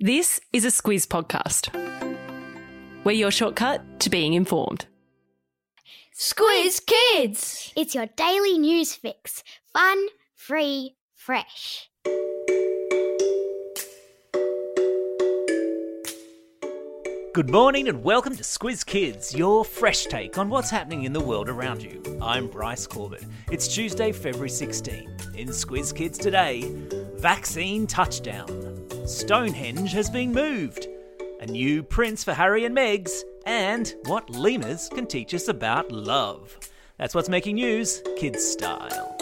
This is a Squiz podcast. We're your shortcut to being informed. Squiz Kids! It's your daily news fix. Fun, free, fresh. Good morning and welcome to Squiz Kids, your fresh take on what's happening in the world around you. I'm Bryce Corbett. It's Tuesday, February 16. In Squiz Kids today, vaccine touchdown. Stonehenge has been moved. A new prince for Harry and Megs, and what lemurs can teach us about love. That's what's making news, kids style.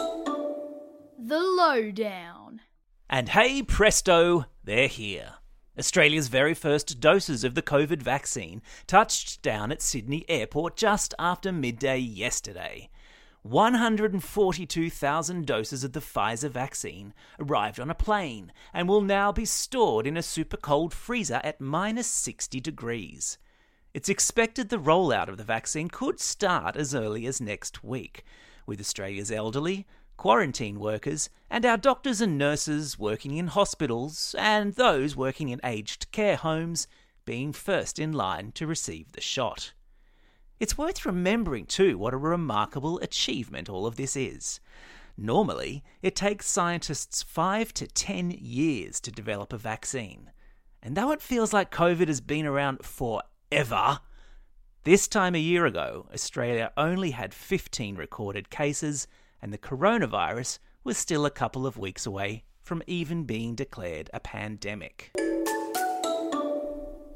The Lowdown. And hey presto, they're here. Australia's very first doses of the COVID vaccine touched down at Sydney Airport just after midday yesterday. 142,000 doses of the Pfizer vaccine arrived on a plane and will now be stored in a super cold freezer at minus 60 degrees. It's expected the rollout of the vaccine could start as early as next week, with Australia's elderly, quarantine workers, and our doctors and nurses working in hospitals and those working in aged care homes being first in line to receive the shot. It's worth remembering, too, what a remarkable achievement all of this is. Normally, it takes scientists five to ten years to develop a vaccine. And though it feels like COVID has been around forever, this time a year ago, Australia only had 15 recorded cases and the coronavirus was still a couple of weeks away from even being declared a pandemic.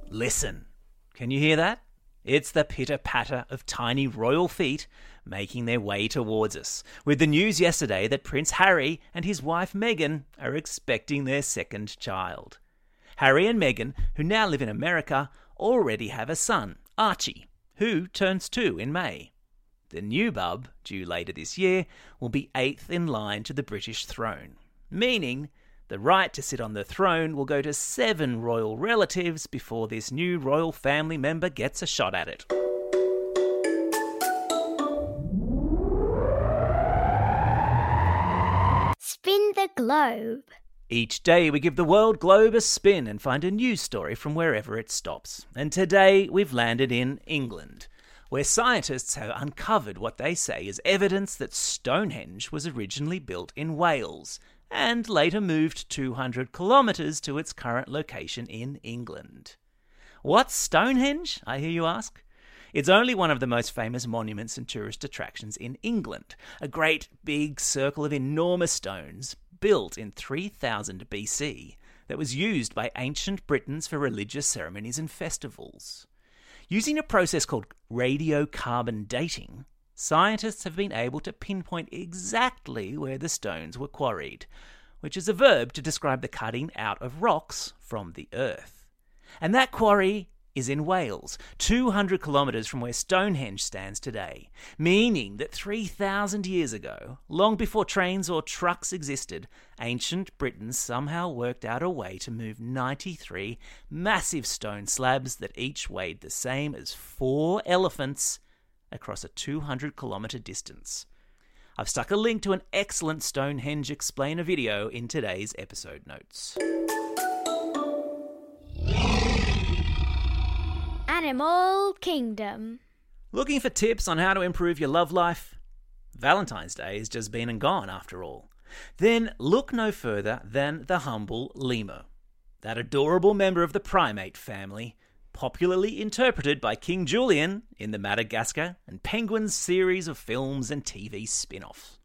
Listen, can you hear that? It's the pitter patter of tiny royal feet making their way towards us, with the news yesterday that Prince Harry and his wife Meghan are expecting their second child. Harry and Meghan, who now live in America, already have a son, Archie, who turns two in May. The new bub, due later this year, will be eighth in line to the British throne, meaning the right to sit on the throne will go to seven royal relatives before this new royal family member gets a shot at it. Spin the globe. Each day we give the world globe a spin and find a news story from wherever it stops. And today we've landed in England, where scientists have uncovered what they say is evidence that Stonehenge was originally built in Wales and later moved 200 kilometres to its current location in England. What's Stonehenge, I hear you ask? It's only one of the most famous monuments and tourist attractions in England, a great big circle of enormous stones built in 3000 BC that was used by ancient Britons for religious ceremonies and festivals. Using a process called radiocarbon dating, scientists have been able to pinpoint exactly where the stones were quarried, which is a verb to describe the cutting out of rocks from the earth. And that quarry is in Wales, 200 kilometres from where Stonehenge stands today, meaning that 3,000 years ago, long before trains or trucks existed, ancient Britons somehow worked out a way to move 93 massive stone slabs that each weighed the same as four elephants across a 200 kilometre distance. I've stuck a link to an excellent Stonehenge explainer video in today's episode notes. Animal Kingdom. Looking for tips on how to improve your love life? Valentine's Day has just been and gone after all. Then look no further than the humble lemur, that adorable member of the primate family, popularly interpreted by King Julien in the Madagascar and Penguins series of films and TV spin offs.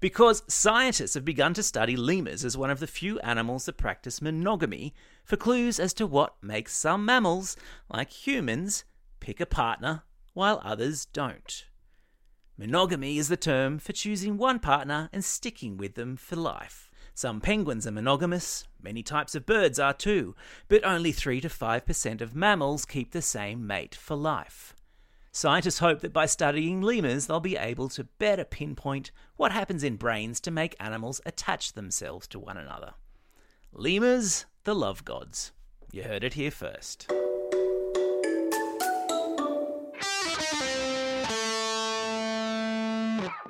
Because scientists have begun to study lemurs as one of the few animals that practice monogamy for clues as to what makes some mammals, like humans, pick a partner while others don't. Monogamy is the term for choosing one partner and sticking with them for life. Some penguins are monogamous, many types of birds are too, but only 3 to 5% of mammals keep the same mate for life. Scientists hope that by studying lemurs, they'll be able to better pinpoint what happens in brains to make animals attach themselves to one another. Lemurs, the love gods. You heard it here first.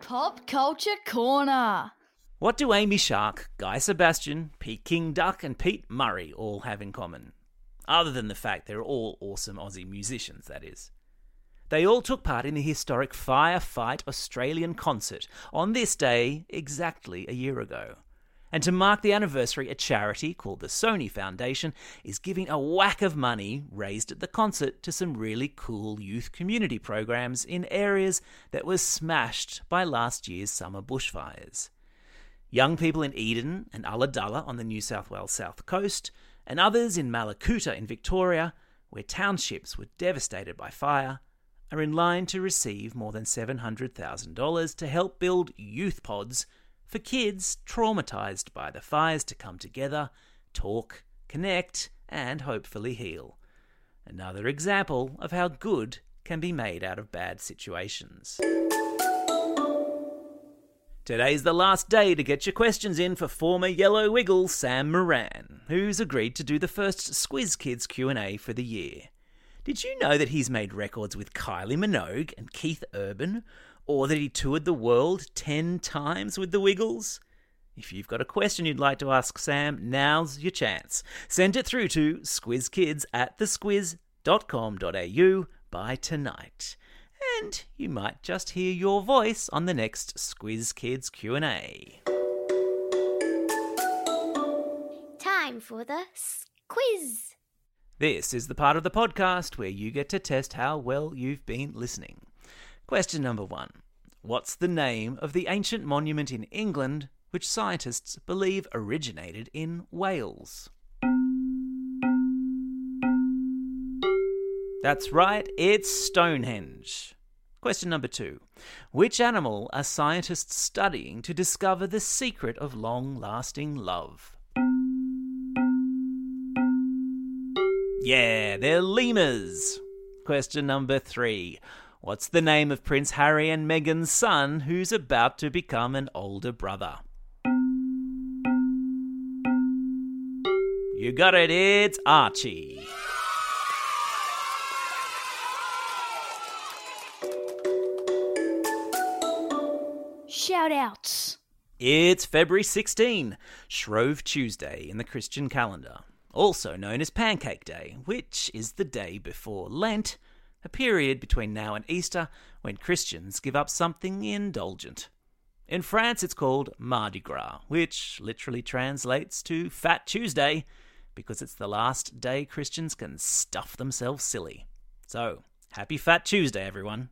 Pop Culture Corner. What do Amy Shark, Guy Sebastian, Peking Duk, and Pete Murray all have in common? Other than the fact they're all awesome Aussie musicians, that is. They all took part in the historic Fire Fight Australian concert on this day exactly a year ago. And to mark the anniversary, a charity called the Sony Foundation is giving a whack of money raised at the concert to some really cool youth community programs in areas that were smashed by last year's summer bushfires. Young people in Eden and Ulladulla on the New South Wales south coast, and others in Mallacoota in Victoria, where townships were devastated by fire, are in line to receive more than $700,000 to help build youth pods for kids traumatised by the fires to come together, talk, connect, and hopefully heal. Another example of how good can be made out of bad situations. Today's the last day to get your questions in for former Yellow Wiggle Sam Moran, who's agreed to do the first Squiz Kids Q&A for the year. Did you know that he's made records with Kylie Minogue and Keith Urban, or that he toured the world 10 times with the Wiggles? If you've got a question you'd like to ask Sam, now's your chance. Send it through to squizkids at thesquiz.com.au by tonight. And you might just hear your voice on the next Squiz Kids Q&A. Time for the quiz. This is the part of the podcast where you get to test how well you've been listening. Question number one What's the name of the ancient monument in England which scientists believe originated in Wales? That's right, it's Stonehenge. Question number two Which animal are scientists studying to discover the secret of long lasting love? Yeah, they're lemurs. Question number three What's the name of Prince Harry and Meghan's son who's about to become an older brother? You got it, it's Archie. Shout outs. It's February 16, Shrove Tuesday in the Christian calendar, also known as Pancake Day, which is the day before Lent, a period between now and Easter when Christians give up something indulgent. In France, it's called Mardi Gras, which literally translates to Fat Tuesday, because it's the last day Christians can stuff themselves silly. So, happy Fat Tuesday, everyone.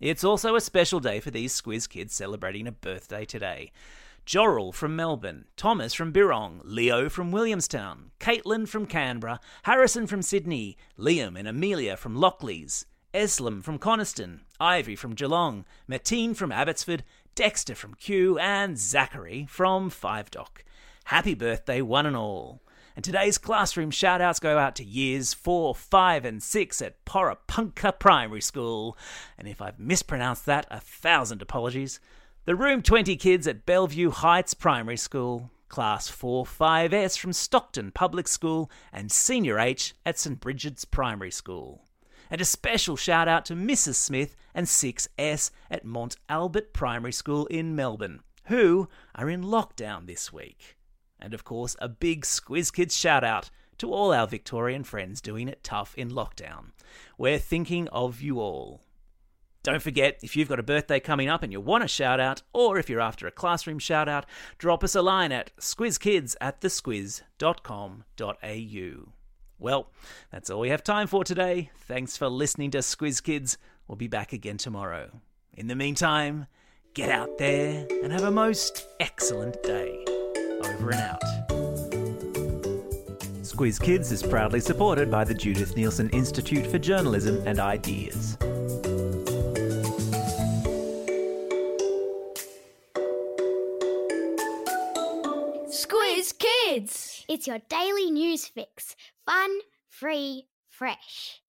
It's also a special day for these Squiz kids celebrating a birthday today. Jorrel from Melbourne, Thomas from Birrong, Leo from Williamstown, Caitlin from Canberra, Harrison from Sydney, Liam and Amelia from Lockleys, Eslam from Coniston, Ivy from Geelong, Mateen from Abbotsford, Dexter from Kew, and Zachary from Five Dock. Happy birthday, one and all. And today's classroom shout outs go out to years 4, 5, and 6 at Porapunka Primary School. And if I've mispronounced that, a thousand apologies. The Room 20 kids at Bellevue Heights Primary School, Class 4 5S from Stockton Public School, and Senior H at St Bridget's Primary School. And a special shout out to Mrs. Smith and 6S at Mont Albert Primary School in Melbourne, who are in lockdown this week. And of course, a big Squiz Kids shout out to all our Victorian friends doing it tough in lockdown. We're thinking of you all. Don't forget, if you've got a birthday coming up and you want a shout out, or if you're after a classroom shout out, drop us a line at squizkids at thesquiz.com.au. Well, that's all we have time for today. Thanks for listening to Squiz Kids. We'll be back again tomorrow. In the meantime, get out there and have a most excellent day. Over and out. Squiz Kids is proudly supported by the Judith Neilson Institute for Journalism and Ideas. Squiz Kids. It's your daily news fix. Fun, free, fresh.